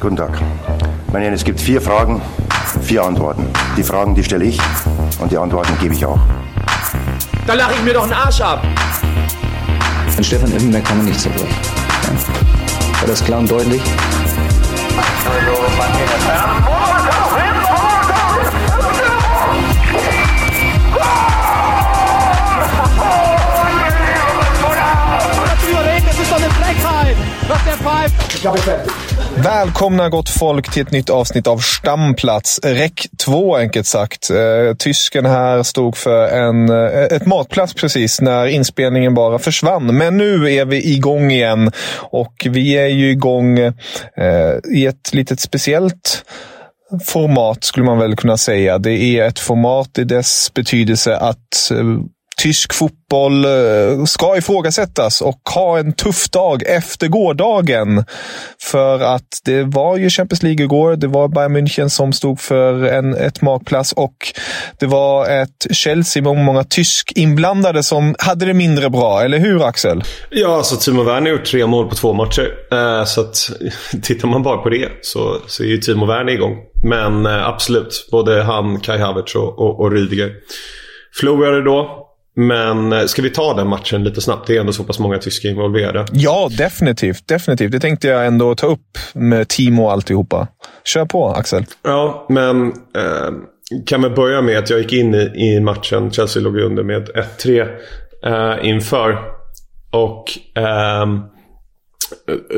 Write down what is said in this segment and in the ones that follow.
Guten Tag. Meine Herren, es gibt vier Fragen, vier Antworten. Die Fragen, die stelle ich und die Antworten gebe ich auch. Da lache ich mir doch einen Arsch ab. An Stefan Effenberg kann man nicht zerbrechen. Ja. War das klar und deutlich? Välkomna gott folk till ett nytt avsnitt av Stamplats. Räck 2 enkelt sagt. Eh, tysken här stod för en, eh, ett matplats precis när inspelningen bara försvann. Men nu är vi igång igen och vi är ju igång eh, i ett litet speciellt format skulle man väl kunna säga. Det är ett format i dess betydelse att tysk fotboll eh, ska ifrågasättas och ha en tuff dag efter gårdagen. För att det var ju Champions League igår. Det var Bayern München som stod för en, ett magplass och det var ett Chelsea med många tysk inblandade som hade det mindre bra. Eller hur Axel? Ja, alltså Timo Werner har gjort tre mål på två matcher. Eh, så att tittar man bara på det så, så är ju Timo Werner igång. Men eh, absolut, både han, Kai Havertz och, och, och Rydiger förlorade då. Men eh, ska vi ta den matchen lite snabbt? Det är ändå så pass många tyskar involverade. Ja, definitivt. Definitivt. Det tänkte jag ändå ta upp med Timo och alltihopa. Kör på Axel. Ja, men eh, kan vi börja med att jag gick in i, i matchen. Chelsea låg under med 1-3 eh, inför. Och ehm,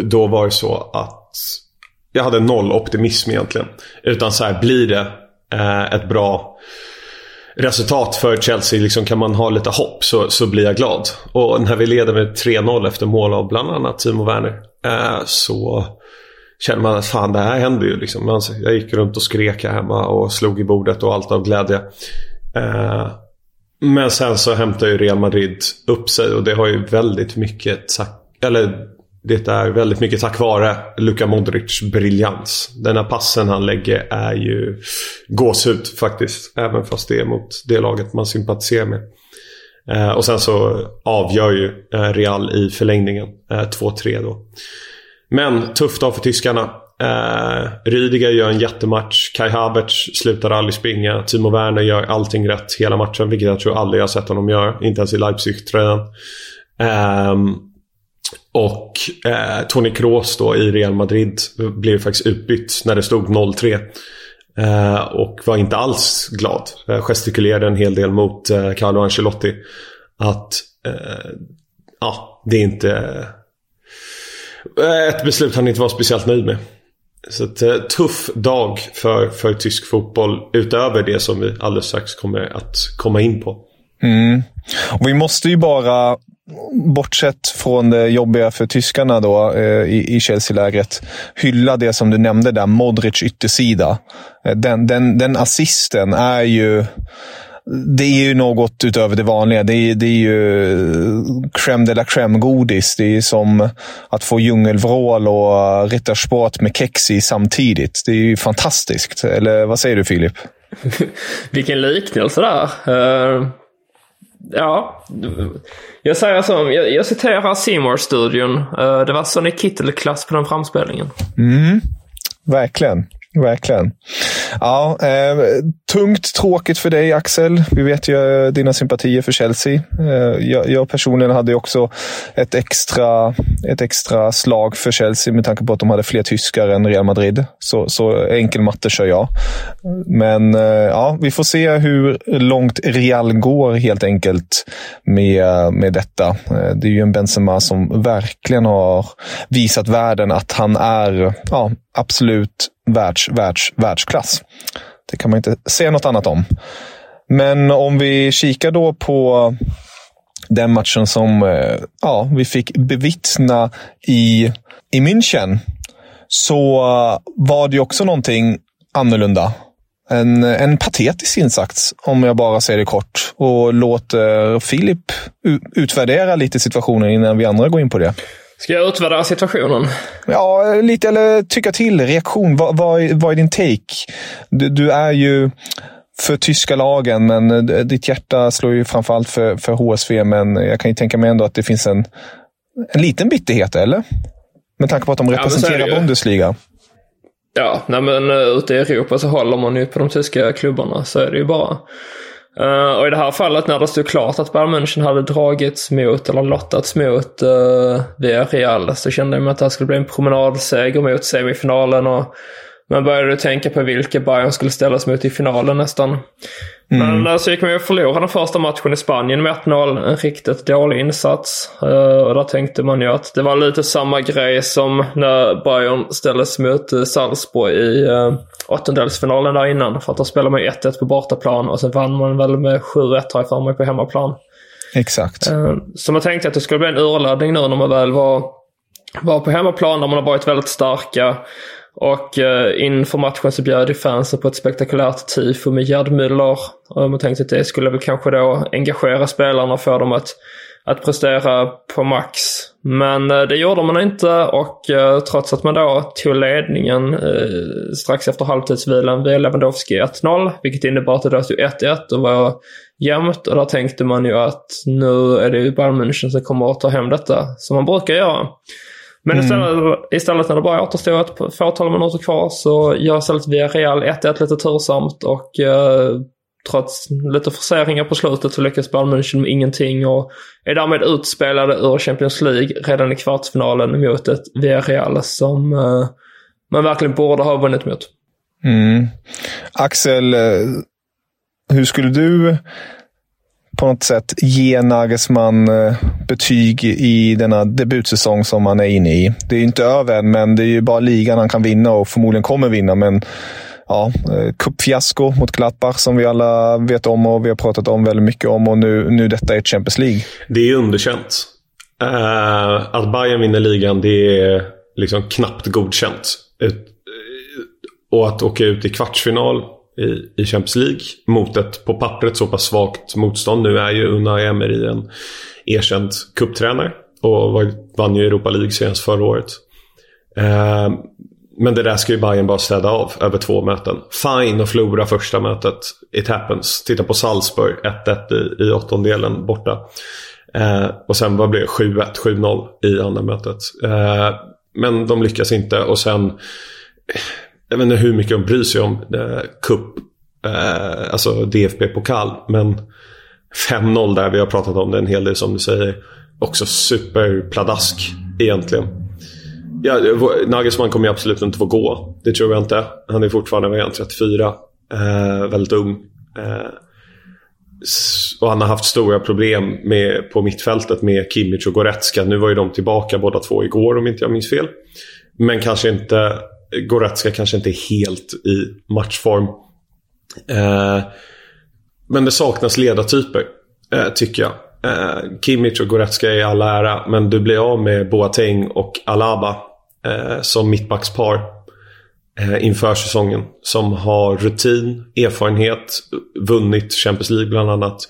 då var det så att jag hade noll optimism egentligen. Utan så här, blir det eh, ett bra resultat för Chelsea, liksom, kan man ha lite hopp så, så blir jag glad. Och när vi leder med 3-0 efter mål av bland annat Timo Werner eh, så känner man att fan det här händer ju. Liksom. Jag gick runt och skrek här hemma och slog i bordet och allt av glädje. Eh, men sen så hämtar ju Real Madrid upp sig och det har ju väldigt mycket sagt... eller det är väldigt mycket tack vare Luka Modric briljans. Den här passen han lägger är ju gåshud faktiskt. Även fast det är mot det laget man sympatiserar med. Eh, och sen så avgör ju eh, Real i förlängningen. Eh, 2-3 då. Men tuff dag för tyskarna. Eh, Rydiger gör en jättematch. Kai Havertz slutar aldrig springa. Timo Werner gör allting rätt hela matchen. Vilket jag tror aldrig jag sett honom göra. Inte ens i Leipzig-tröjan. Um, och eh, Toni Kroos då i Real Madrid blev faktiskt utbytt när det stod 0-3. Eh, och var inte alls glad. Eh, gestikulerade en hel del mot eh, Carlo Ancelotti. Att eh, ja, det är inte eh, ett beslut han inte var speciellt nöjd med. Så att, eh, tuff dag för, för tysk fotboll utöver det som vi alldeles strax kommer att komma in på. Mm. Och vi måste ju bara bortsett från det jobbiga för tyskarna då, eh, i, i Chelsea-lägret, hylla det som du nämnde där, Modric yttersida. Eh, den, den, den assisten är ju... Det är ju något utöver det vanliga. Det är, det är ju eh, crème de la crème-godis. Det är som att få djungelvrål och rittersport med kex i samtidigt. Det är ju fantastiskt. Eller vad säger du Filip? Vilken liknelse där. Uh, ja, jag säger som, Jag, jag citerar Seymour studion uh, eh, Det var Sonny Kittel-klass på den framspelningen. Mm, verkligen. Verkligen. Ja, eh, tungt, tråkigt för dig Axel. Vi vet ju eh, dina sympatier för Chelsea. Eh, jag, jag, personligen hade också ett extra, ett extra slag för Chelsea med tanke på att de hade fler tyskar än Real Madrid. Så, så enkel matte kör jag. Men eh, ja, vi får se hur långt Real går helt enkelt med, med detta. Eh, det är ju en Benzema som verkligen har visat världen att han är ja, absolut världs, världs, världsklass. Det kan man inte säga något annat om. Men om vi kikar då på den matchen som eh, ja, vi fick bevittna i, i München så var det ju också någonting annorlunda. En, en patetisk insats, om jag bara säger det kort. Och låter Filip utvärdera lite situationen innan vi andra går in på det. Ska jag utvärdera situationen? Ja, lite. Eller tycka till. Reaktion. Vad, vad, vad är din take? Du, du, är ju för tyska lagen, men ditt hjärta slår ju framförallt för, för HSV. Men jag kan ju tänka mig ändå att det finns en, en liten bitterhet, eller? Med tanke på att de representerar ja, Bundesliga. Ja, nej men eh, ute i Europa så håller man ju på de tyska klubbarna. Så är det ju bara. Uh, och i det här fallet när det stod klart att Bayern München hade dragits mot, eller lottats mot, uh, Villarreal så kände jag mig att det här skulle bli en promenadseger mot semifinalen. Och man började tänka på vilka Bayern skulle ställas mot i finalen nästan. Mm. Men så gick man ju och förlorade den första matchen i Spanien med 1-0. En riktigt dålig insats. Uh, och där tänkte man ju att det var lite samma grej som när Bayern ställdes mot uh, Salzburg i uh, åttondelsfinalen där innan. För att då spelade man 1-1 på bortaplan och sen vann man väl med 7-1 har jag för mig på hemmaplan. Exakt. Uh, så man tänkte att det skulle bli en urladdning nu när man väl var, var på hemmaplan där man har varit väldigt starka. Och eh, inför matchen så bjöd ju fansen på ett spektakulärt tifo med Gerd Müller. Och man tänkte att det skulle väl kanske då engagera spelarna och få dem att, att prestera på max. Men eh, det gjorde man inte och eh, trots att man då tog ledningen eh, strax efter halvtidsvilan via Lewandowski 1-0. Vilket innebar att det då stod 1-1 och var jämnt. Och där tänkte man ju att nu är det ju Bayern München som kommer att ta hem detta, som man brukar göra. Men mm. istället, istället när det bara återstod ett fåtal minuter kvar så gör istället Villarreal 1-1 lite tursamt och eh, trots lite forceringar på slutet så lyckas Bayern München med ingenting och är därmed utspelade ur Champions League redan i kvartsfinalen mot ett Villarreal som eh, man verkligen borde ha vunnit mot. Mm. Axel, eh, hur skulle du på något sätt ge Nagelsmann eh, betyg i denna debutsäsong som han är inne i. Det är inte över än, men det är ju bara ligan han kan vinna och förmodligen kommer vinna. Men ja, eh, cupfiasko mot Gladbach som vi alla vet om och vi har pratat om väldigt mycket om och nu, nu detta är Champions League. Det är underkänt. Uh, att Bayern vinner ligan, det är liksom knappt godkänt. Och att åka ut i kvartsfinal i, i Champions League mot ett på pappret så pass svagt motstånd. Nu är ju Unai Emery en erkänd kupptränare och var, vann ju Europa League senast förra året. Eh, men det där ska ju Bayern bara städa av över två möten. Fine att förlora första mötet. It happens. Titta på Salzburg. 1-1 i, i åttondelen borta. Eh, och sen vad blev det? 7-1, 7-0 i andra mötet. Eh, men de lyckas inte och sen jag vet inte hur mycket de bryr sig om eh, cup, eh, alltså DFB-pokal. Men 5-0 där, vi har pratat om det en hel del som du säger. Också superpladask egentligen. Ja, Nagelsmann kommer ju absolut inte få gå. Det tror jag inte. Han är fortfarande, vad 34? Eh, väldigt ung. Eh, och han har haft stora problem med, på mittfältet med Kimmich och Goretzka. Nu var ju de tillbaka båda två igår om inte jag minns fel. Men kanske inte Goretzka kanske inte är helt i matchform. Eh, men det saknas ledartyper, eh, tycker jag. Eh, Kimmich och Goretzka är alla ära, men du blir av med Boateng och Alaba eh, som mittbackspar eh, inför säsongen. Som har rutin, erfarenhet, vunnit Champions League bland annat.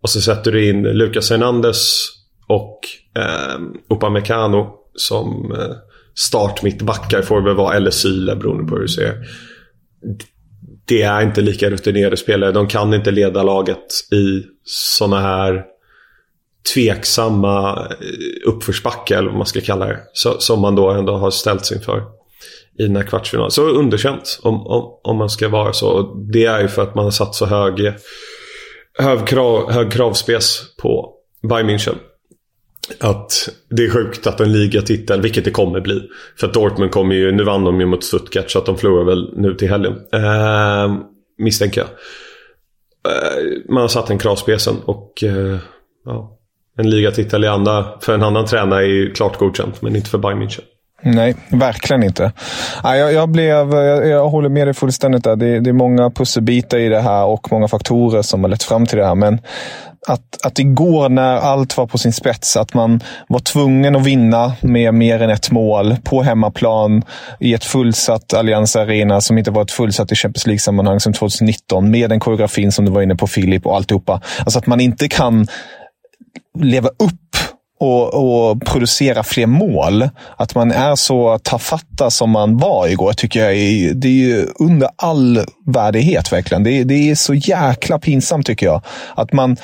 Och så sätter du in Lucas Hernandez och eh, Upamecano som eh, start mittbackar får det väl vara, eller Syle beroende på hur du ser. Det är inte lika rutinerade spelare. De kan inte leda laget i sådana här tveksamma eh, uppförsbackar, eller vad man ska kalla det. Som man då ändå har ställts inför i den här kvartsfinalen. Så underkänt om, om, om man ska vara så. Det är ju för att man har satt så hög, hög, krav, hög kravspec på Bayern München att det är sjukt att en ligatitel, vilket det kommer bli. För att Dortmund kommer ju, nu vann de ju mot Stuttgart så att de förlorar väl nu till helgen. Eh, misstänker jag. Eh, man har satt en kravspecen och eh, ja, en ligatitel i andra, för en annan tränare är ju klart godkänt men inte för Bayern München. Nej, verkligen inte. Jag, jag, blev, jag, jag håller med dig fullständigt där. Det, det, är många pusselbitar i det här och många faktorer som har lett fram till det här. Men att, att igår när allt var på sin spets, att man var tvungen att vinna med mer än ett mål på hemmaplan i ett fullsatt Allianz Arena som inte var ett fullsatt i Champions League-sammanhang som 2019 med den koreografin som du var inne på Filip och alltihopa. Alltså att man inte kan leva upp och, och, producera fler mål. Att man är så tafatta som man var igår tycker jag är, det är under all värdighet verkligen. Det är, det är så jäkla pinsamt tycker jag. Att man,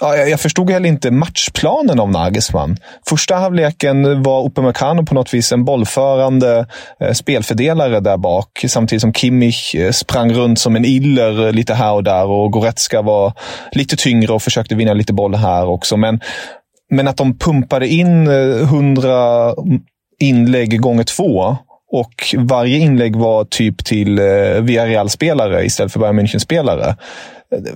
ja, jag förstod heller inte matchplanen av Nagelsmann. Första halvleken var Upamecano på något vis en bollförande eh, spelfördelare där bak. Samtidigt som Kimmich eh, sprang runt som en iller eh, lite här och där och Goretzka var lite tyngre och försökte vinna lite boll här också. Men men att de pumpade in eh, hundra inlägg gånger två och varje inlägg var typ till eh, Villarreal-spelare istället för Bayern München-spelare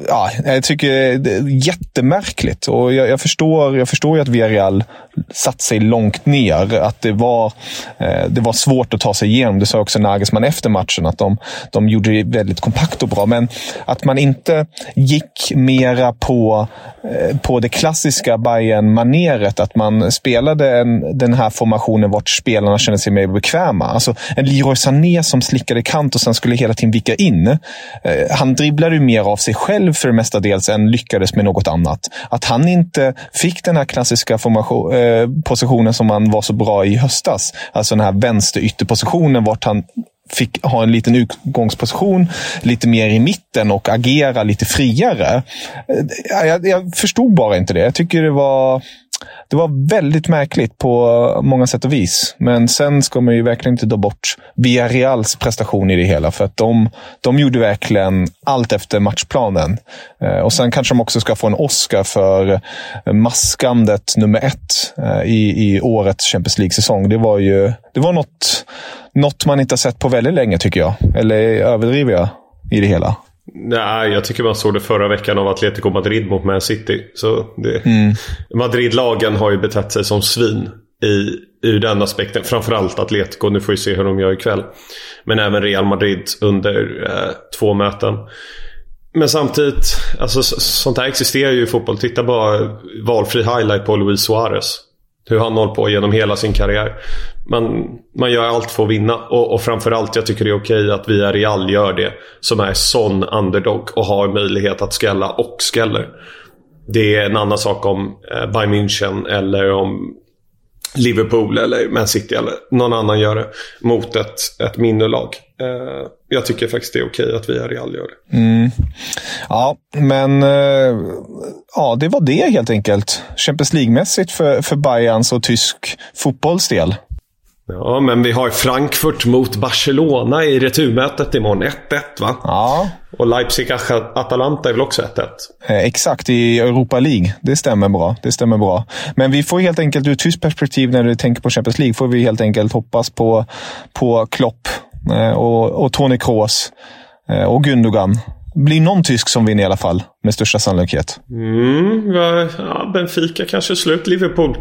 ja, jag tycker det är jättemärkligt. Och jag, jag, förstår, jag förstår ju att Villarreal satt sig långt ner. Att det var, eh, det var svårt att ta sig igenom. Det sa också Nagelsmann efter matchen, att de, de gjorde det väldigt kompakt och bra. Men att man inte gick mera på, eh, på det klassiska bayern maneret Att man spelade en, den här formationen vart spelarna kände sig mer bekväma. Alltså en Leroy Sané som slickade kant och sen skulle hela tiden vika in. Eh, han dribblade ju mer av sig själv själv för det mestadels än lyckades med något annat. Att han inte fick den här klassiska formation, eh, positionen som han var så bra i höstas. Alltså den här vänsterytterpositionen vart han fick ha en liten utgångsposition lite mer i mitten och agera lite friare. Eh, jag, jag förstod bara inte det. Jag tycker det var det var väldigt märkligt på många sätt och vis. Men sen ska man ju verkligen inte ta bort Villarreals prestation i det hela. För att de, de gjorde verkligen allt efter matchplanen. Eh, och sen kanske de också ska få en Oscar för maskandet nummer ett eh, i, i årets Champions League-säsong. Det var ju det var något, något man inte har sett på väldigt länge, tycker jag. Eller överdriver jag i det hela? Nej, jag tycker man såg det förra veckan av Atletico Madrid mot Man City. Så det, mm. Madrid-lagen har ju betett sig som svin i, ur den aspekten. Framförallt Atletico, nu får vi se hur de gör ikväll. Men även Real Madrid under eh, två möten. Men samtidigt, alltså, sånt här existerar ju i fotboll. Titta bara valfri highlight på Luis Suarez. Hur han håller på genom hela sin karriär. Man, man gör allt för att vinna. Och, och framförallt, jag tycker det är okej att vi är Real gör det. Som är sån underdog och har möjlighet att skälla och skäller. Det är en annan sak om eh, Bayern München eller om Liverpool eller Man City eller någon annan gör det mot ett, ett mindre lag jag tycker faktiskt det är okej att vi är Real gör det. Mm. Ja, men eh, ja, det var det helt enkelt. Champions League-mässigt för, för Bayerns och tysk fotbolls del. Ja, men vi har Frankfurt mot Barcelona i returmötet imorgon. 1-1 va? Ja. Och Leipzig-Atalanta är väl också 1-1? Eh, exakt, i Europa League. Det stämmer bra. Det stämmer bra. Men vi får helt enkelt, ur tyskt perspektiv när du tänker på Champions League, får vi helt enkelt hoppas på, på Klopp eh, och, och Toni Kroos eh, och Gundogan blir någon tysk som vinner i alla fall, med största sannolikhet. Mm, ja, Benfica kanske slut. Liverpool.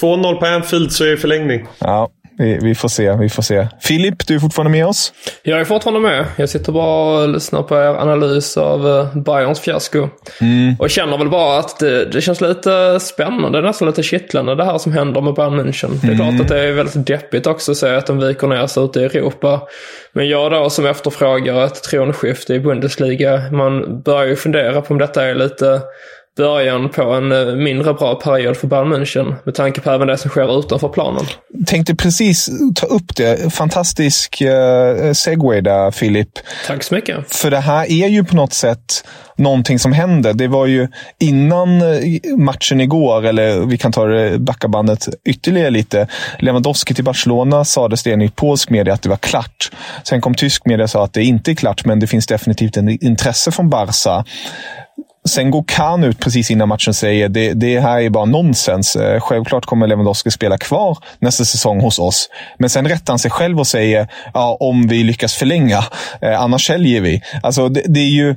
2-0 på Anfield så är det förlängning. Ja, vi, vi, får se, vi får se. Filip, du är fortfarande med oss? Jag är fortfarande med. Jag sitter bara och lyssnar på er analys av uh, Bayerns fiasko. Mm. Och känner väl bara att det, det, känns lite spännande, nästan lite kittlande det här som händer med Bayern München. Det är mm. klart att det är väldigt deppigt också att säga att de viker ner sig ute i Europa. Men jag då som efterfrågar ett tronskifte i Bundesliga, man börjar ju fundera på om detta är lite början på en eh, mindre bra period för Bayern München med tanke på även det som sker utanför planen. Tänkte precis ta upp det. Fantastisk uh, segway där, Filip. Tack så mycket. För det här är ju på något sätt någonting som händer. Det var ju innan eh, matchen igår, eller vi kan ta det backa bandet ytterligare lite. Lewandowski till Barcelona sades det enligt polsk media att det var klart. Sen kom tysk media och sa att det inte är klart, men det finns definitivt en intresse från Barca. Sen går Kahn ut precis innan matchen och säger det, det här är bara nonsens. Eh, självklart kommer Lewandowski spela kvar nästa säsong hos oss. Men sen rättar han sig själv och säger ja, om vi lyckas förlänga. Eh, annars säljer vi. Alltså, det, det, är ju,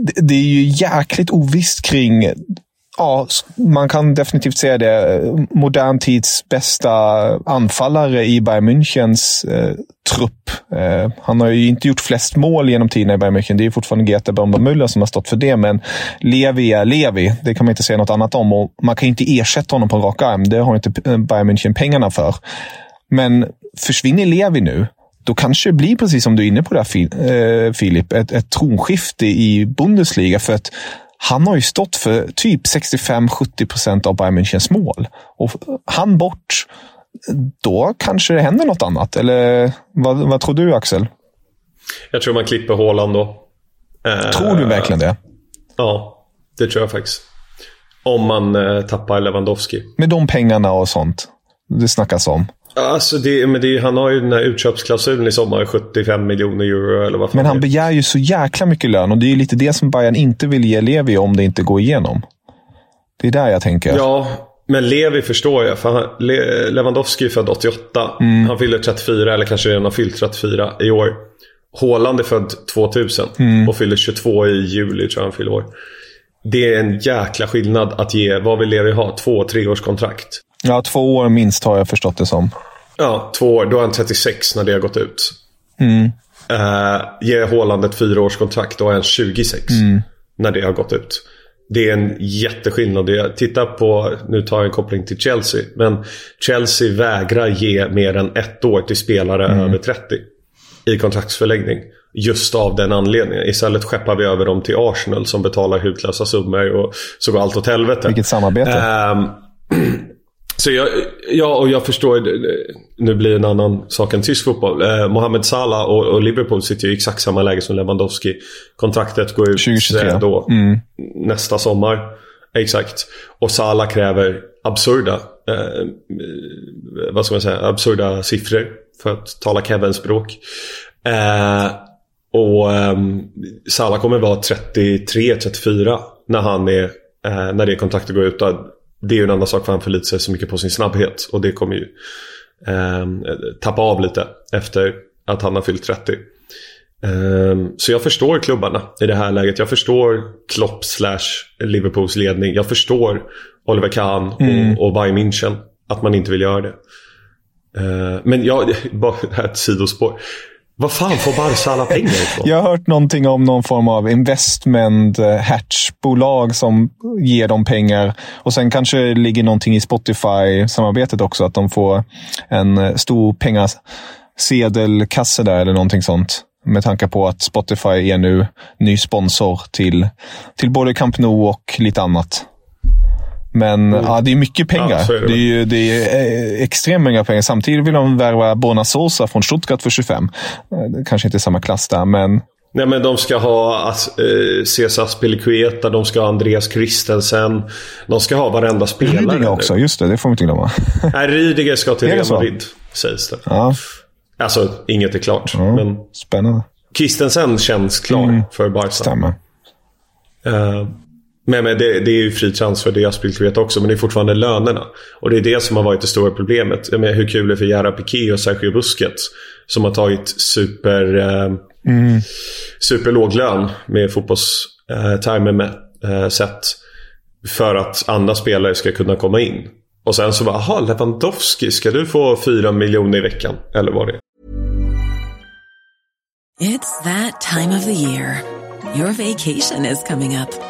det, det är ju jäkligt ovisst kring ja, man kan definitivt säga det. Modern tids bästa anfallare i Bayern Münchens eh, trupp. Eh, han har ju inte gjort flest mål genom tiden i Bayern München. Det är fortfarande Greta Bömba som har stått för det, men Levi är Levi. Det kan man inte säga något annat om. Och man kan inte ersätta honom på en rak arm. Det har inte eh, Bayern München pengarna för. Men försvinner Levi nu, då kanske det blir precis som du är inne på där eh, Filip, ett, ett tronskifte i Bundesliga. För att han har ju stått för typ 65-70 procent av Bayern Münchens mål. Och han bort, då kanske det händer något annat. Eller vad, vad tror du Axel? Jag tror man klipper Håland då. Tror du verkligen det? Ja, det tror jag faktiskt. Om man eh, tappar Lewandowski. Med de pengarna och sånt det snackas om. Alltså det, men det, han har ju den här utköpsklausulen i sommar, 75 miljoner euro eller vad Men han begär ju så jäkla mycket lön och det är ju lite det som Bayern inte vill ge Levi om det inte går igenom. Det är där jag tänker. Ja, men Levi förstår jag. För han, Le, Lewandowski är född 88. Mm. Han fyller 34 eller kanske redan har fyllt 34 i år. Haaland är född 2000 mm. och fyller 22 i juli tror jag han fyller år. Det är en jäkla skillnad att ge, vad vill Levi ha? Två, tre års kontrakt. Ja, två år minst har jag förstått det som. Ja, två år. Då är han 36 när det har gått ut. Mm. Uh, ger Haaland ett fyraårskontrakt, då är han 26 mm. när det har gått ut. Det är en jätteskillnad. Jag tittar på, nu tar jag en koppling till Chelsea, men Chelsea vägrar ge mer än ett år till spelare mm. över 30 i kontraktsförlängning. Just av den anledningen. Istället skeppar vi över dem till Arsenal som betalar hutlösa summor och så går allt åt helvete. Vilket samarbete. Um, Så jag, ja, och jag förstår, nu blir det en annan sak än tysk fotboll. Eh, Mohamed Salah och, och, Liverpool sitter i exakt samma läge som Lewandowski. Kontraktet går ut 2023. då, mm. nästa sommar. Exakt. Och Salah kräver absurda, eh, vad ska man säga, absurda siffror. För att tala Kevins språk. Eh, och eh, Salah kommer vara 33-34 när han är, eh, när det kontraktet går ut det är ju en annan sak för han förlitar sig så mycket på sin snabbhet. Och det kommer ju eh, tappa av lite efter att han har fyllt 30. Eh, så jag förstår klubbarna i det här läget. Jag förstår Klopp slash Liverpools ledning. Jag förstår Oliver Kahn mm. och, och Bayern München. Att man inte vill göra det. Eh, men ja, bara det här ett sidospår. Vad fan får Barca alla pengar ifrån? Jag har hört någonting om någon form av investment-hatchbolag eh, som ger dem pengar. Och sen kanske det ligger någonting i Spotify-samarbetet också. Att de får en eh, stor pengasedelkasse där eller någonting sånt. Med tanke på att Spotify är nu ny sponsor till, till både Camp Nou och lite annat. Men mm. ja, det är mycket pengar. Ja, är det. Det, är, det är eh, extremt många pengar. Samtidigt vill de värva Bona Sosa från Stuttgart för 25. Eh, kanske inte samma klass där, men... Nej, men de ska ha äh, Cesar Spilicueta, de ska ha Andreas Christensen. De ska ha varenda spelare. Rydiger också, just det. Det får vi inte glömma. Nej, Rydiger ska till Real Madrid, sägs det. Ja. Alltså, inget är klart. Ja, men spännande. Christensen känns klar mm, för Barca. Stämmer. Uh, men, men det, det, är ju fri transfer, det är Aspilicueta också, men det är fortfarande lönerna. Och det är det som har varit det stora problemet. Jag menar, hur kul är det för Jara Piqué och Sergio Busquets som har tagit super, eh, mm. superlåg lön med fotbollstermer eh, eh, sett. För att andra spelare ska kunna komma in. Och sen så bara, aha, Lewandowski, ska du få fyra miljoner i veckan? Eller vad det är. It's that time of the year. Your vacation is coming up.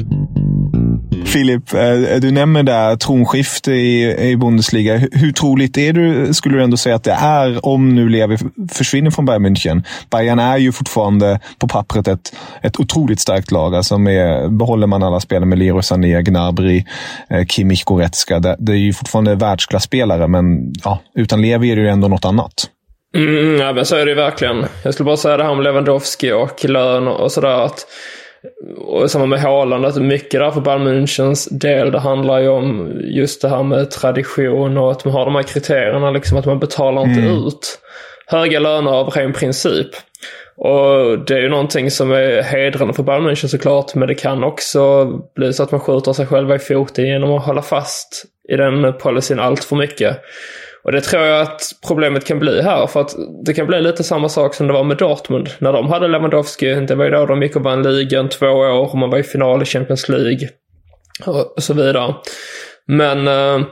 Filip, eh, du nämner där tronskifte i, i Bundesliga. Hur, troligt är du, skulle du ändå säga att det är om nu Levi försvinner från Bayern München? Bayern är ju fortfarande på pappret ett, ett otroligt starkt lag. Alltså med, behåller man alla spelare med Leroy Sané, Gnabry, eh, Kimmich Goretzka. Det, det är ju fortfarande världsklasspelare, men ja, utan Levi är det ju ändå något annat. Mm, ja, men så är det ju verkligen. Jag skulle bara säga det här om Lewandowski och lön och sådär. Att, och samma med Haaland, att mycket där för Bayern Münchens del, det handlar ju om just det här med tradition och att man har de här kriterierna, liksom att man betalar inte mm. ut höga löner av ren princip. Och det är ju någonting som är hedrande för Bayern München såklart, men det kan också bli så att man skjuter sig själva i foten genom att hålla fast i den policyn allt för mycket. Och det tror jag att problemet kan bli här. För att det kan bli lite samma sak som det var med Dortmund. När de hade Lewandowski, det var ju då de gick och vann ligan två år och man var i final i Champions League. Och så vidare. Men eh,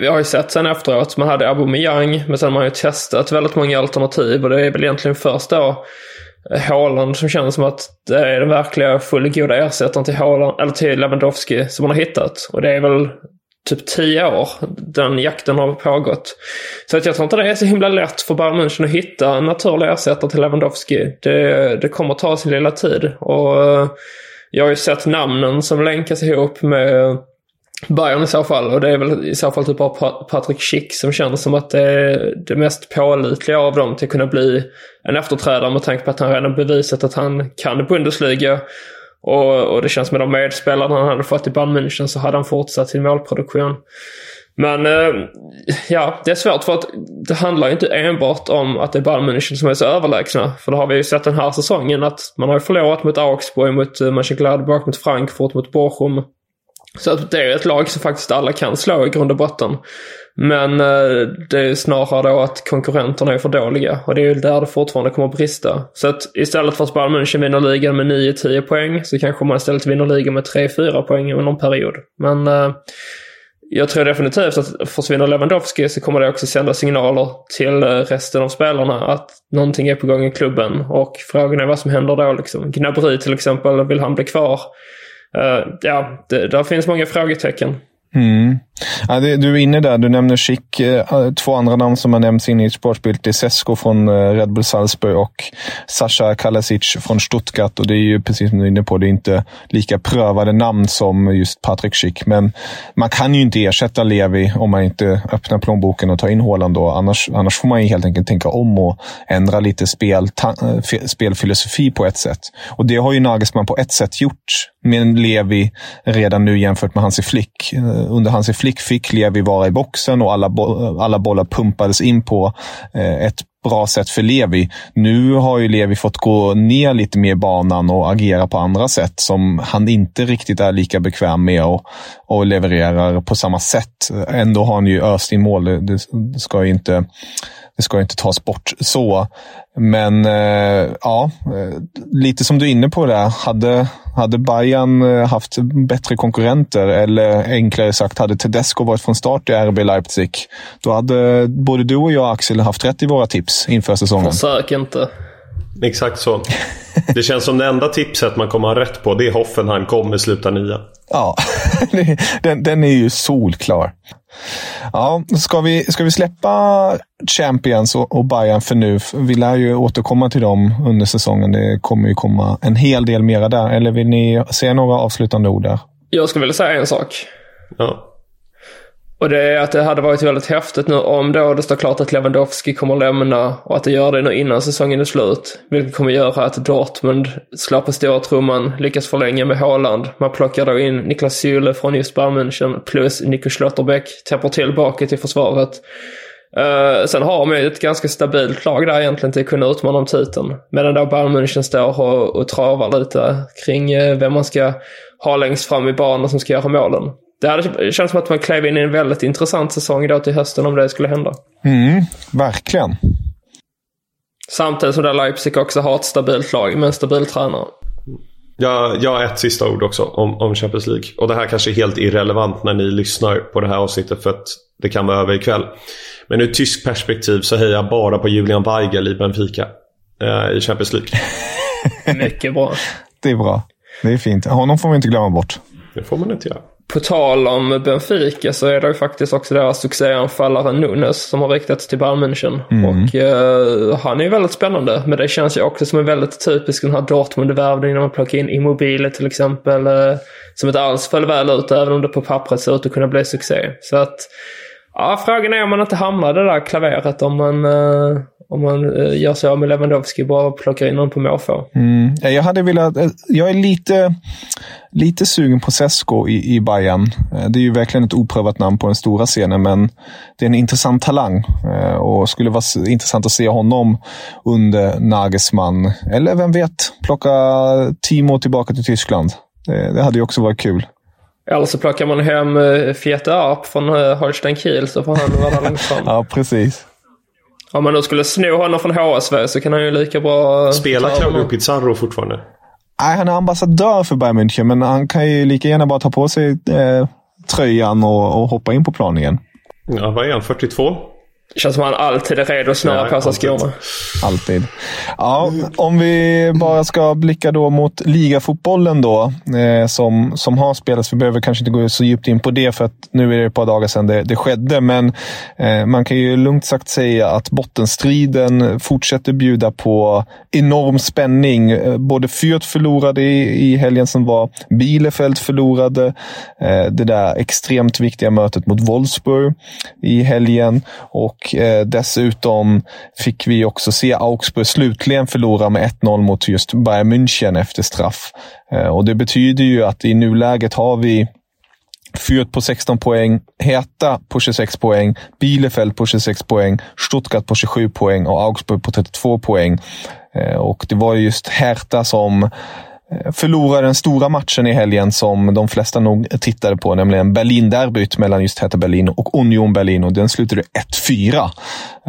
vi har ju sett sen efteråt, man hade Aubameyang, men sen har man ju testat väldigt många alternativ och det är väl egentligen först då eh, Haaland som känns som att det är den verkliga fullgoda ersättaren till, Haaland, eller till Lewandowski som man har hittat. Och det är väl typ tio år den jakten har pågått. Så att jag tror inte det är så himla lätt för Bayern München att hitta en naturlig ersättare till Lewandowski. Det, det kommer ta sin lilla tid. Och eh, jag har ju sett namnen som länkas ihop med Bayern i så fall. Och det är väl i så fall typ bara Patrik Schick som känns som att det är det mest pålitliga av dem till att kunna bli en efterträdare med tanke på att han redan bevisat att han kan Bundesliga och, och det känns med de medspelarna han hade fått i Bayern München så hade han fortsatt sin målproduktion. Men eh, ja, det är svårt för att det handlar ju inte enbart om att det är Bayern München som är så överlägsna. För det har vi ju sett den här säsongen att man har förlorat mot Augsburg, mot uh, Mönchengladbach, mot Frankfurt, mot Bochum. Så att det är ett lag som faktiskt alla kan slå i grund och botten. Men eh, det är snarare då att konkurrenterna är för dåliga och det är ju där det fortfarande kommer att brista. Så att istället för att Bayern München vinner ligan med 9-10 poäng så kanske man istället vinner ligan med 3-4 poäng under en period. Men eh, jag tror definitivt att försvinner Lewandowski så kommer det också sända signaler till eh, resten av spelarna att någonting är på gång i klubben. Och frågan är vad som händer då liksom. Gnabry till exempel, vill han bli kvar? Uh, ja, det, där finns många frågetecken. Mm. Ja, det, du är inne där. Du nämner Schick. Eh, två andra namn som har nämnts inne i sportbild. Det är Sesko från eh, Red Bull Salzburg och Sasha Kalasic från Stuttgart. Och det är ju precis som du är inne på, det är inte lika prövade namn som just Patrik Schick. Men man kan ju inte ersätta Levi om man inte öppnar plånboken och tar in Håland. Då. Annars, annars får man ju helt enkelt tänka om och ändra lite spel, eh, spelfilosofi på ett sätt. Och det har ju Nagelsmann på ett sätt gjort med Levi redan nu jämfört med Hansi Flick. Eh, under Hansi Flick Flick fick Levi vara i boxen och alla, bo alla bollar pumpades in på eh, ett bra sätt för Levi. Nu har ju Levi fått gå ner lite mer i banan och agera på andra sätt som han inte riktigt är lika bekväm med och, och levererar på samma sätt. Ändå har han ju öst in mål. Det, det ska ju inte det ska inte tas bort så. Men eh, ja, eh, lite som du är inne på där. Hade, hade Bayern eh, haft bättre konkurrenter, eller enklare sagt, hade Tedesco varit från start i RB Leipzig, då hade både du och jag, Axel, haft rätt i våra tips inför säsongen. Försök inte. Exakt så. Det känns som det enda tipset man kommer ha rätt på, det är Hoffenheim kommer sluta nia. Ja, den, den är ju solklar. Ja, ska vi, ska vi släppa Champions och, och Bayern för nu? Vi lär ju återkomma till dem under säsongen. Det kommer ju komma en hel del mera där. Eller vill ni säga några avslutande ord där? Jag skulle vilja säga en sak. Ja. Och det är att det hade varit väldigt häftigt nu om då det står klart att Lewandowski kommer lämna och att det gör det nu innan säsongen är slut. Vilket kommer göra att Dortmund slår på stora trumman, lyckas förlänga med Haaland. Man plockar då in Niklas Süle från just Bayern München plus Nico Schlotterbeck täpper tillbaka till försvaret. Uh, sen har man ju ett ganska stabilt lag där egentligen till att kunna utmana om titeln. Medan då Bayern München står och, och travar lite kring uh, vem man ska ha längst fram i banan som ska göra målen det hade känts som att man klev in i en väldigt intressant säsong då till hösten om det skulle hända. Mm, verkligen. Samtidigt som där Leipzig också har ett stabilt lag med en stabil tränare. Ja, jag har ett sista ord också om, om Champions League. Och det här kanske är helt irrelevant när ni lyssnar på det här avsnittet för att det kan vara över ikväll. Men ur tysk perspektiv så hejar jag bara på Julian Weigel i Benfica eh, i Champions League. Mycket bra. Det är bra. Det är fint. Honom får vi inte glömma bort. Det får man inte göra. På tal om Benfica så är det ju faktiskt också deras succéanfallare Nunes som har riktats till Bayern München. Mm. Och eh, han är ju väldigt spännande. Men det känns ju också som en väldigt typisk den här Dortmund-värvningen när man plockar in Immobile till exempel. Eh, som inte alls föll väl ut även om det på pappret ser ut att kunna bli succé. Så att ja, frågan är om man inte hamnar det där klaveret om man, eh, om man eh, gör så med Lewandowski bara plockar in någon på måfå. Mm. Jag hade velat, eh, jag är lite, lite sugen på Sesko i, i Bayern. Eh, Det är ju verkligen ett oprövat namn på den stora scenen, men det är en intressant talang. Eh, Och skulle vara intressant att se honom under Nagelsmann. Eller vem vet, plocka Timo tillbaka till Tyskland. Det, det hade ju också varit kul. Eller så plockar man hem Fiete Arp från Holstein Kiel så får han vara där längst fram. Ja, precis. Om man då skulle sno honom från HSV så kan han ju lika bra... Spelar Claudio. Pizarro fortfarande? Nej, han är ambassadör för Bayern München, men han kan ju lika gärna bara ta på sig eh, tröjan och, och hoppa in på planen igen. Ja, vad är han? 42? Känns som han alltid är redo att snöra Ja, på sig skorna. Alltid. Ja, om vi bara ska blicka då mot ligafotbollen då, eh, som, som har spelats. Vi behöver kanske inte gå så djupt in på det, för att nu är det ett par dagar sedan det, det skedde. Men eh, man kan ju lugnt sagt säga att bottenstriden fortsätter bjuda på enorm spänning. Eh, både Fürth förlorade i, i helgen som var, Bielefeld förlorade. Eh, det där extremt viktiga mötet mot Wolfsburg i helgen. Och eh, dessutom fick vi också se Augsburg slutligen förlora med 1-0 mot just Bayern München efter straff. Eh, och det betyder ju att i nuläget har vi Fürth på 16 poäng, Hertha på 26 poäng, Bielefeld på 26 poäng, Stuttgart på 27 poäng och Augsburg på 32 poäng. Eh, Och det var just Hertha som eh, förlorade den stora matchen i helgen som de flesta nog tittade på, nämligen Berlin-derbyt mellan just Hertha Berlin och Union Berlin och den slutade 1-4.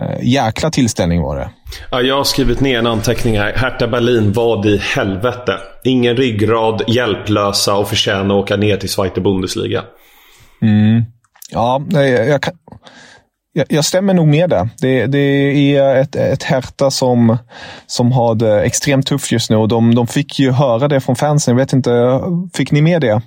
Eh, Jäkla tillställning var det. Ja, jag har skrivit ner en anteckning här. Hertha Berlin, vad i helvete? Ingen ryggrad, hjälplösa och förtjänar att åka ner till Zweite Bundesliga. Ja, nej, jag, kan, jag, jag stämmer nog med det. Det, det är ett, ett Hertha som, som har det extremt tufft just nu och de, de fick ju höra det från fansen. Jag vet inte, fick ni med det? Eh,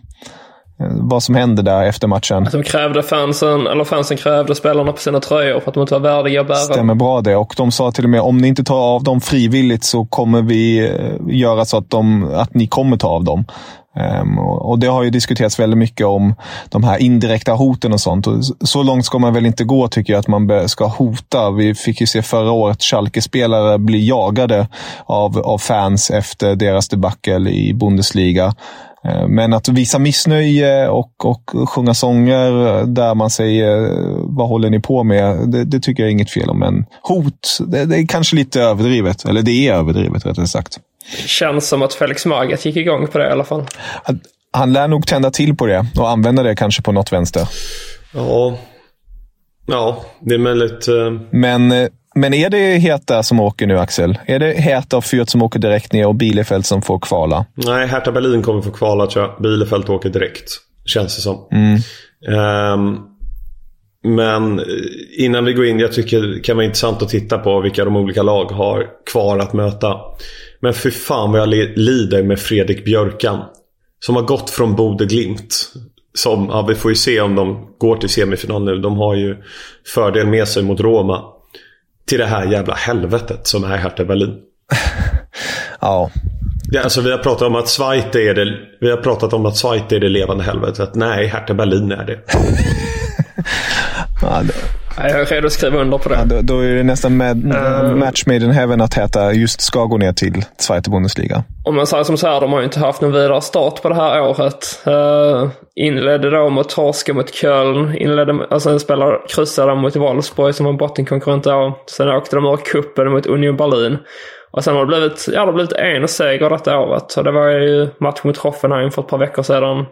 Vad som hände där efter matchen? De krävde fansen, eller fansen krävde spelarna på sina tröjor för att de inte var värdiga att bära. Stämmer bra det. Och de sa till och med om ni inte tar av dem frivilligt så kommer vi eh, göra så att, de, att ni kommer ta av dem. Um, och det har ju diskuterats väldigt mycket om de här indirekta hoten och sånt. Och så långt ska man väl inte gå tycker jag, att man ska hota. Vi fick ju se förra året Schalke-spelare bli jagade av, av fans efter deras debacle i Bundesliga. Ehm, men att visa missnöje och, och sjunga sånger där man säger vad håller ni på med? Det, det tycker jag är inget fel om. Men hot, det, det är kanske lite överdrivet. Eller det är överdrivet rättare sagt. Känns som att Felix Magath gick igång på det i alla fall. Han lär nog tända till på det och använda det kanske på något vänster. Ja, ja det är möjligt. eh, Men, eh, men är det Heta som åker nu, Axel? Är det Heta och Fürth som åker direkt ner och Bielefeld som får kvala? Nej, Hertha Berlin kommer få kvala tror jag. Bielefeld åker direkt. Känns det som. Ehm, men eh, innan vi går in, jag tycker det kan vara intressant att titta på vilka de olika lag har kvar att möta. Men för fan vad jag li- lider med Fredrik Björkan. Som har gått från Bode Glimt. Som, ja, vi får ju se om de går till semifinal nu. De har ju fördel med sig mot Roma. Till det här jävla helvetet som är Hertha Berlin. Ja, Ja, alltså vi har pratat om att Zweite är det, vi har pratat om att är det levande helvetet. Nej, Hertha Berlin är det. ja, det- Jag är redo att skriva under på det. ja, då, då är det nästan med, match made in heaven att Heta just ska gå ner till Zweite Bundesliga. Om man säger som så här, de har ju inte haft någon vidare start på det här året. Uh, inledde då att torska mot Köln. Inledde, alltså spelade, kryssade mot Wolfsburg som var bottenkonkurrent då. Sen åkte de ur cupen mot Union Berlin. Och sen har det blivit, ja, det har blivit en seger detta året. Så det var ju match mot Hoffenheim för ett par veckor sedan.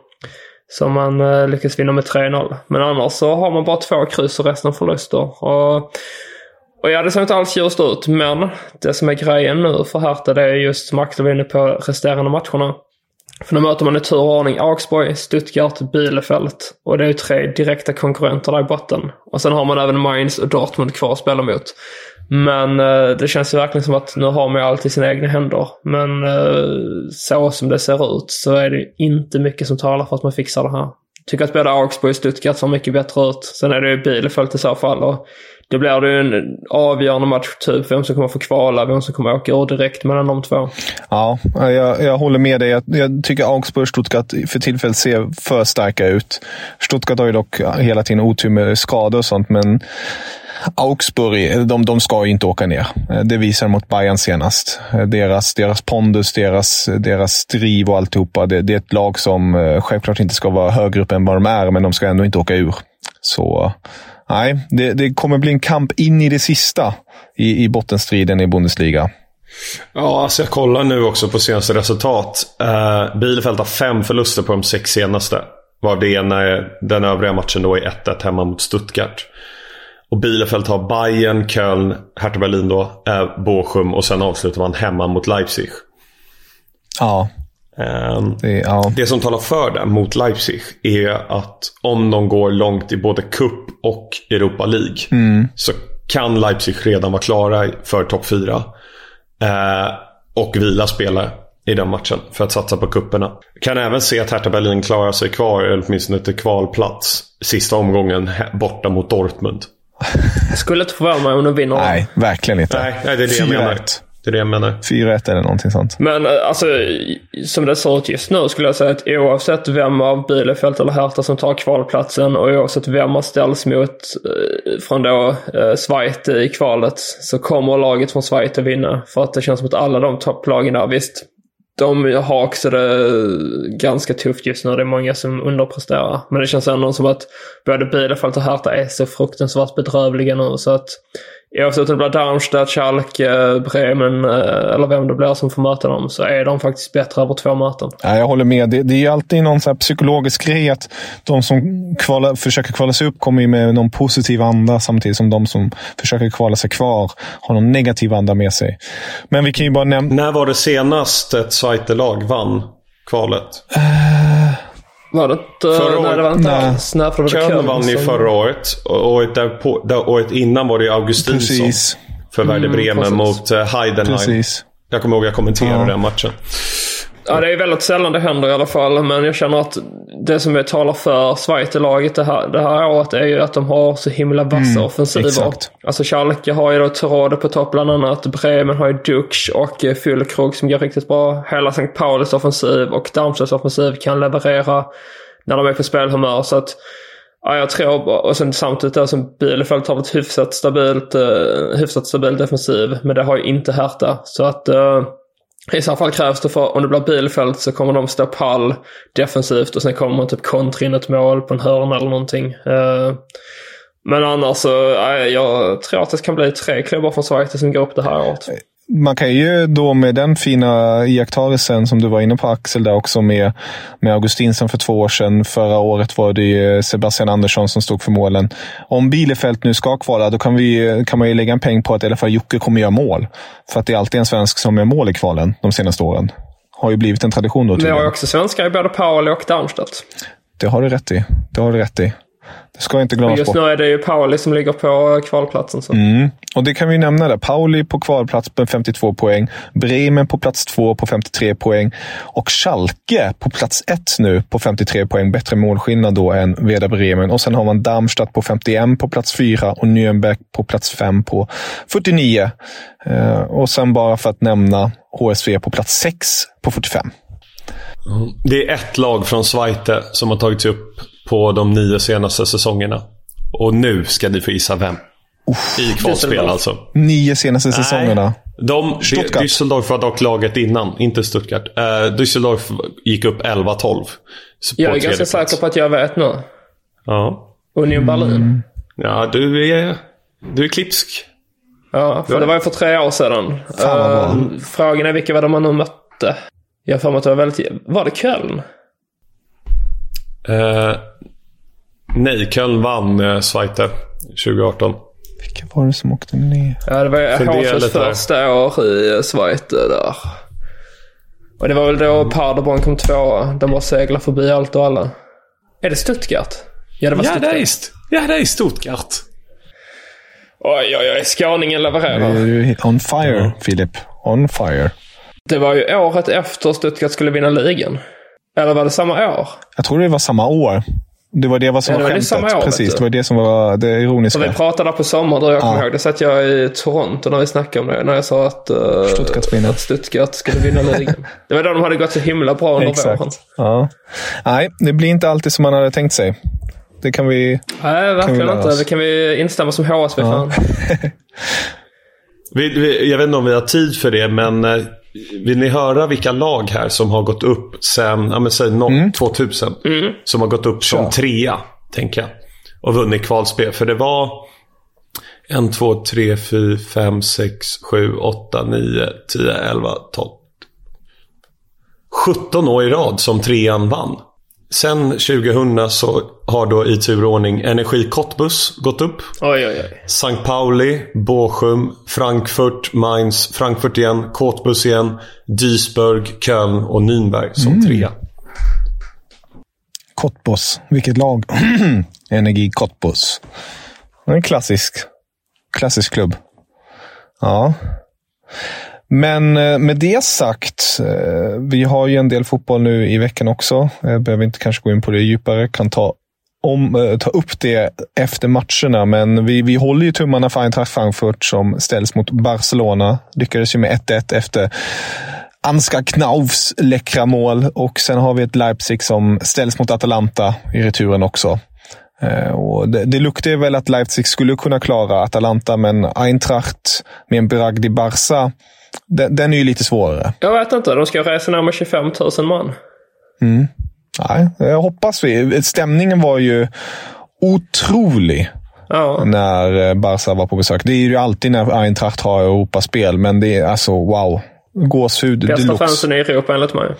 Som man eh, lyckas vinna med 3-0. Men annars så har man bara två kryss och resten förluster. Och och ja, det ser inte alls ljust ut, men det som är grejen nu för Hertha det är just som Axel var inne på resterande matcherna. För nu möter man i tur och ordning Augsburg, Stuttgart, Bielefeld. Och det är ju tre direkta konkurrenter där i botten. Och sen har man även Mainz och Dortmund kvar att spela mot. Men eh, det känns ju verkligen som att nu har man ju allt i sina egna händer. Men eh, så som det ser ut så är det inte mycket som talar för att man fixar det här. Tycker att både Augsburg och Stuttgart ser mycket bättre ut. Sen är det ju Bielefeld i så fall. Och då blir det ju en avgörande match, typ vem som kommer få kvala, vem som kommer åka ur direkt mellan de två. Ja, jag, jag håller med dig. Jag, jag tycker Augsburg och Stuttgart för tillfället ser för starka ut. Stuttgart har ju dock hela tiden otur med skador och sånt, men Augsburg, eh, de, de ska ju inte åka ner. Eh, det visar de mot Bayern senast. Eh, deras, deras pondus, deras, deras driv och alltihopa. Det, det är ett lag som självklart inte ska vara högre upp än vad de är, men de ska ändå inte åka ur. Så nej, det, det kommer bli en kamp in i det sista i, i bottenstriden i Bundesliga. Ja, alltså jag kollar nu också på senaste resultat. Uh, Bielefeld har fem förluster på de sex senaste. Var det ena den övriga matchen då är 1-1 hemma mot Stuttgart. Och Bielefeld har Bayern, Köln, Hertha Berlin då, eh, Bochum och sen avslutar man hemma mot Leipzig. Ja. Um, det, ja. det som talar för det mot Leipzig är att om de går långt i både Cup och Europa League mm. så kan Leipzig redan vara klara för topp 4. Eh, och vila spelare i den matchen för att satsa på kupperna. Kan även se att Hertha Berlin klarar sig kvar, eller åtminstone till kvalplats, sista omgången borta mot Dortmund. Jag skulle inte förvåna mig om de vinner. Nej, verkligen inte. Nej, nej det är det jag menar. Det är det jag menar. 4-1 eller någonting sånt. Men eh, alltså, som det ser ut just nu skulle jag säga att oavsett vem av Bielefeld eller Hertha som tar kvalplatsen och oavsett vem man ställs mot eh, från då eh, Schweiz i kvalet så kommer laget från Schweiz att vinna. För att det känns som att alla de topplagen där, visst, de har också det ganska tufft just nu. Det är många som underpresterar. Men det känns ändå som att både Bielefeld och Hertha är så fruktansvärt bedrövliga nu. Så att oavsett om det blir Darmstadt, Schalke, Bremen eh, eller vem det blir som får möta dem så är de faktiskt bättre över två möten. Ja, jag håller med. Det, det är ju alltid någon så psykologisk grej att de som kvala, försöker kvala sig upp kommer med någon positiv anda samtidigt som de som försöker kvala sig kvar har någon negativ anda med sig. Men vi kan ju bara nämna... När var det senast ett Zweite-lag vann kvalet? Uh... Var det inte... Förra nej, det var inte för Köln vann ju förra året. Och året, därpå, där, året innan var det Augustinsson. Precis. För Werder Bremen Mm, mot uh, Heidenheim. Precis. Jag kommer ihåg att jag kommenterade Ja. den matchen. Ja, det är väldigt sällan det händer i alla fall. Men jag känner att det som jag talar för Schweiz-laget det här, det här året är ju att de har så himla vassa Mm, offensiver. exakt. Alltså Schalke har ju då Terode på topp bland annat. Bremen har ju Dux och eh, Füllkrug som går riktigt bra. Hela St. Paulis offensiv och Darmstads offensiv kan leverera när de är på spelhumör. Så att Ja, jag tror, och sen samtidigt där som Bielefeld har ett hyfsat stabilt, uh, hyfsat stabil defensiv. Men det har ju inte Hertha. Så att uh, i så fall krävs det för, om det blir bilfält så kommer de stå pall defensivt och sen kommer man typ kontra in ett mål på en hörna eller någonting. Eh, men annars så, eh, jag tror att det kan bli tre klubbar från Sverige som går upp det här året. Eh, man kan ju då med den fina iakttagelsen som du var inne på Axel där också med, med Augustinsson för två år sedan. Förra året var det ju Sebastian Andersson som stod för målen. Om Bielefeld nu ska kvala, då kan, vi, kan man ju lägga en peng på att i alla fall Jocke kommer göra mål. För att det är alltid en svensk som gör mål i kvalen de senaste åren. Har ju blivit en tradition då Vi har ju också svenskar i både Pauli och Darmstadt. Det har du rätt i. Det har du rätt i. Det ska inte Men glömmas just nu är det ju Pauli som ligger på kvalplatsen. Så. Mm. Och det kan vi nämna där. Pauli på kvalplats med 52 poäng. Bremen på plats två på 53 poäng. Och Schalke på plats ett nu på 53 poäng. Bättre målskillnad då än Werder Bremen. Och sen har man Darmstadt på 51 på plats fyra och Nürnberg på plats fem på 49. Eh, och sen bara för att nämna HSV på plats sex på 45. Det är ett lag från Zweite som har tagits upp på de nio senaste säsongerna. Och nu ska ni få gissa vem. I kvalspel alltså. Nio senaste säsongerna. De, Stuttgart. Düsseldorf var dock laget innan, inte Stuttgart. Uh, Düsseldorf gick upp 11-12. Så Jag är ganska säker på att jag vet nu. Ja. Union Berlin. ja, du är, du är klipsk. Ja, för det var ju för tre år sedan. Fan. Eh, frågan är vilka var det man nu mötte? Jag har för mig att det var väldigt... Var det Köln? Eh, nej, Köln vann uh, Zweite 2018. Vilka var det som åkte ner? Ja, det var där. första år i Schweiz där. Och det var väl då Paderborn kom tvåa. De bara seglade förbi allt och alla. Är det Stuttgart? Ja, det var Ja, Stuttgart. det är, st- ja, det är Stuttgart. Oj, oj, oj. Skåningen levererar. On fire, Filip. On fire. Det var ju året efter Stuttgart skulle vinna ligan. Eller var det samma år? Jag tror det var samma år. Det var det var som Ja, var skämtet. samma år, vet Precis, det var det som var det För ironiska. vi pratade på sommaren, jag kommer Ja. ihåg. Det satt jag i Toronto när vi snackade om det. När jag sa att, uh, Stuttgart vinner. att Stuttgart skulle vinna ligan. det var då de hade gått så himla bra under våren. Exakt. Ja. Nej, det blir inte alltid som man hade tänkt sig. Det kan vi... Nej, verkligen lära inte. oss. Det kan vi instämma som HSV fan. Vi, vi, jag vet inte om vi har tid för det, men eh, vill ni höra vilka lag här som har gått upp sen, ja men säg no, 2000. Som har gått upp som trea, tänker jag. Och vunnit kvalspel. För det var en, två, tre, fyra, fem, sex, sju, åtta, nio, tio, elva, tolv. 17 år i rad som trean vann. Sen 2000 så har då i turordning Energi Cottbus gått upp. Oj, oj, oj. St. Pauli, Bochum, Frankfurt, Mainz, Frankfurt igen, Cottbus igen, Duisburg, Köln och Nürnberg som trea. Cottbus. Vilket lag? Energi Cottbus. En klassisk, klassisk klubb. Ja. Men eh, med det sagt, eh, vi har ju en del fotboll nu i veckan också. Jag behöver inte kanske gå in på det djupare. Kan ta, om, ta upp det efter matcherna, men vi, vi håller ju tummarna för Eintracht Frankfurt som ställs mot Barcelona. Lyckades ju med 1-1 efter Ansgar Knaufs läckra mål och sen har vi ett Leipzig som ställs mot Atalanta i returen också. Och det, det luktar ju väl att Leipzig skulle kunna klara Atalanta, men Eintracht med en bragd i Barca, den, den är ju lite svårare. Jag vet inte. De ska resa närmare 25 000 man. Nej, jag hoppas vi. Stämningen var ju otrolig Ja. när eh, Barca var på besök. Det är ju alltid när Eintracht har Europaspel, men det är alltså wow. Gåshud Bästa deluxe. fansen i Europa enligt mig.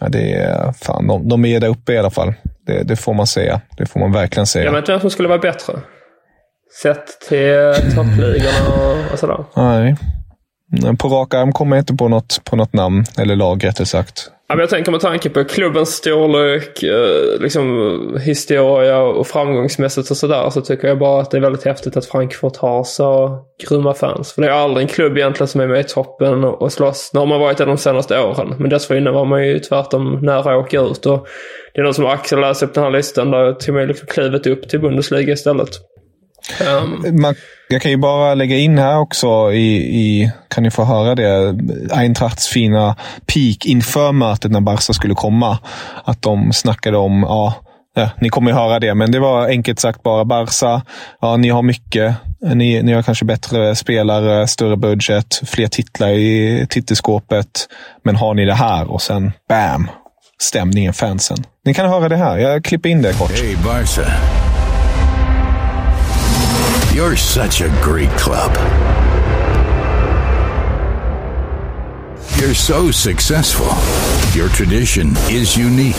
Ja, det är, fan, de, de är där uppe i alla fall. Det, det får man säga. Det får man verkligen säga. Jag vet inte vem som skulle vara bättre. Sett till toppligorna och, och sådär. Nej. Mm, på rak arm kommer jag inte på något, på något namn, eller lag rättare sagt. Jag tänker med tanke på klubbens storlek, eh, liksom historia och framgångsmässigt och sådär så tycker jag bara att det är väldigt häftigt att Frankfurt har så grymma fans. För det är aldrig en klubb egentligen som är med i toppen och, slåss. Nu har man varit det de senaste åren. Men dessförinnan var man ju tvärtom nära att åka ut. Och det är någon som Axel läser upp den här listan där jag tog mig liksom klivet upp till Bundesliga istället. Um, Man, jag kan ju bara lägga in här också, i, i, kan ni få höra det, Eintrachts fina peak inför mötet när Barca skulle komma. Att de snackade om, ja, ja ni kommer ju höra det, men det var enkelt sagt bara Barca. Ja, ni har mycket. Ni, ni har kanske bättre spelare, större budget, fler titlar i titelskåpet. Men har ni det här? Och sen bam! Stämningen, fansen. Ni kan höra det här. Jag klipper in det kort. Hey, Barca. You're such a great club. You're so successful. Your tradition is unique.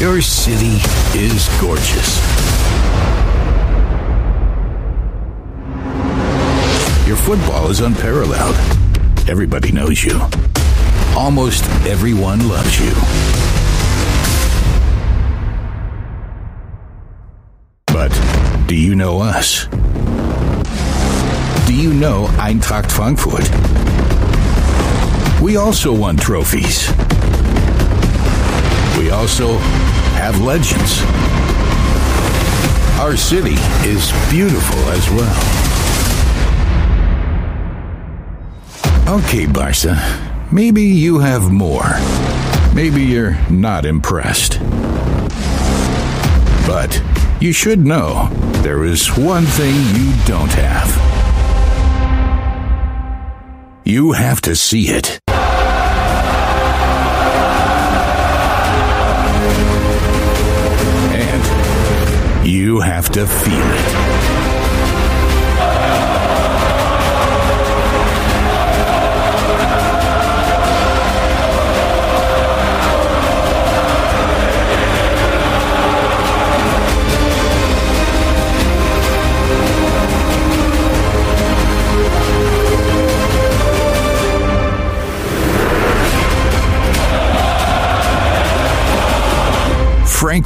Your city is gorgeous. Your football is unparalleled. Everybody knows you. Almost everyone loves you. Do you know us? Do you know Eintracht Frankfurt? We also won trophies. We also have legends. Our city is beautiful as well. Okay, Barca. Maybe you have more. Maybe you're not impressed. But you should know there is one thing you don't have. You have to see it. And you have to feel it.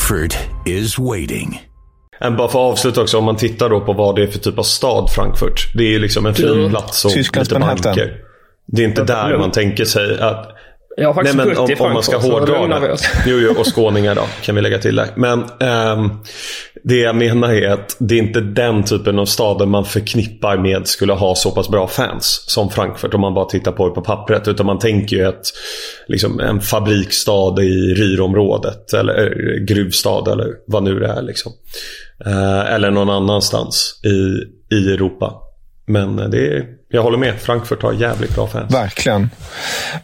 Frankfurt is waiting. En bara för att avsluta också, om man tittar då på vad det är för typ av stad Frankfurt. Det är liksom en fin plats och lite banker. Det är inte där man tänker sig att... Jag har faktiskt Nej, men bott i om, om man ska Frankfurt, hårdra det. Jo, jo, och skåningar då, kan vi lägga till där. Men ehm, det jag menar är att det är inte den typen av stader man förknippar med skulle ha så pass bra fans som Frankfurt om man bara tittar på det på pappret. Utan man tänker ju ett, liksom en fabriksstad i Ruhrområdet eller eh, gruvstad eller vad nu det är. Liksom. Eh, eller någon annanstans i, i Europa. Men eh, det är, jag håller med, Frankfurt har jävligt bra fans. Verkligen.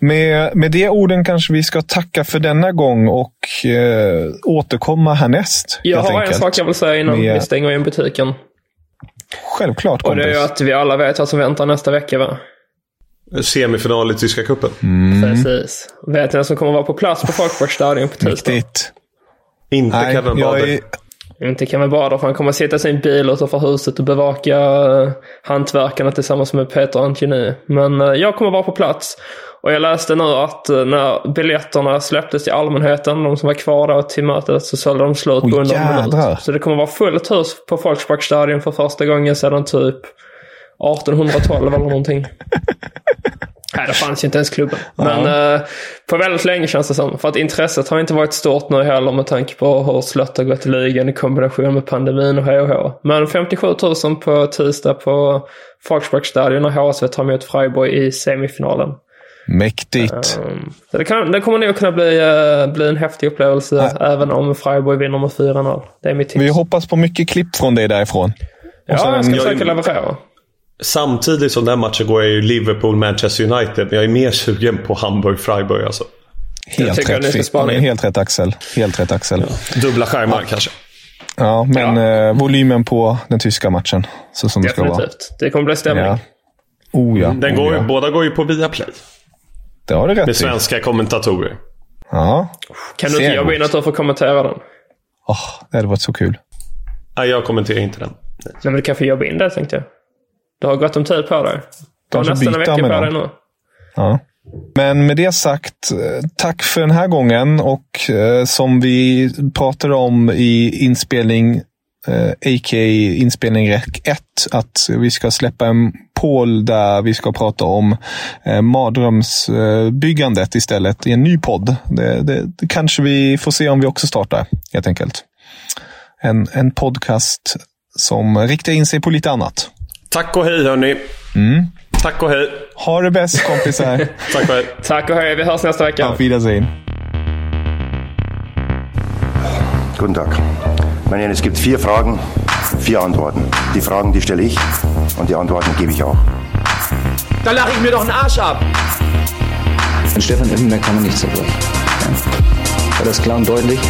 Med, med de orden kanske vi ska tacka för denna gång och eh, återkomma härnäst. Jag har en enkelt. sak jag vill säga innan Med- vi stänger in butiken. Självklart Och det kompis. är ju att vi alla vet vad som väntar nästa vecka va? Semifinal i Tyska cupen. Mm. Precis. Vet ni vem som kommer vara på plats på Folkparkstadion på tisdag? Inte Nej, Kevin jag Bader. är, Inte Kevin Bader för han kommer att sitta i sin bil utanför huset och bevaka uh, hantverkarna tillsammans med Peter Antoni. Men eh, jag kommer vara på plats. Och jag läste nu att eh, när biljetterna släpptes till allmänheten, de som var kvar då till mötet, så sålde de slut på under en minut. Så det kommer vara fullt hus på Folksparkstadion för första gången sedan typ 1812 eller någonting. Nej, det fanns ju inte ens klubben. Men eh, på väldigt länge känns det som. För att intresset har inte varit stort nu heller med tanke på hur slött har gått i ligan i kombination med pandemin och HH. Men 57 000 på tisdag på Folksparkstadion och HSV tar emot Freiburg i semifinalen. mäktigt. Um, så det, kan, det kommer nog kunna bli, eh, bli en häftig upplevelse även om Freiburg vinner med 4-0. Det är mitt tips. Vi hoppas på mycket klipp från dig därifrån. ja, sen- jag ska jag- försöka leverera. Samtidigt som den matchen går jag ju Liverpool-Manchester United. Men jag är mer sugen på Hamburg-Freiburg alltså. Helt jag rätt, helt rätt Axel. Helt rätt Axel. Ja, Dubbla skärmar kanske. men Eh, volymen på den tyska matchen. Så som det ska vara. Definitivt. Det kommer bli stämning. Ja. Oh ja. Den oh, går, ja. Båda går ju på Viaplay. Det har du rätt Med i. svenska kommentatorer. Ja. Kan du inte Ser jobba in att får kommentera den? Åh, det hade varit så kul. Nej, jag kommenterar inte den. Nej, men du kan få jobba in det tänkte jag. Du har gott om tid på dig. Du har nästan en vecka på dig nu. Ja. Men med det sagt, eh, tack för den här gången. Och eh, som vi pratade om i inspelning, eh, a.k.a. inspelning REC 1, att vi ska släppa en poll där vi ska prata om eh, mardrömsbyggandet istället i en ny podd. Det, det, det kanske vi får se om vi också startar, helt enkelt. En, en podcast som riktar in sig på lite annat. Tack och hej hörni. Mm. Tack och hej. Ha det bäst kompisar. Tack och hej. Tack och hej. Vi hörs nästa vecka. Auf Wiedersehen. Guten Tag. Meine Herren, es gibt vier Fragen, vier Antworten. Die Fragen, die stelle ich und die Antworten gebe ich auch. Da lache ich mir doch einen Arsch ab. An Stefan Effenberg kann man nicht zerbrechen. Ja. War das klar und deutlich?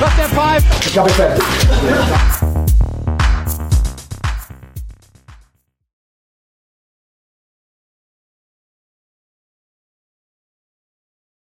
Nach that Pfeife. Ich.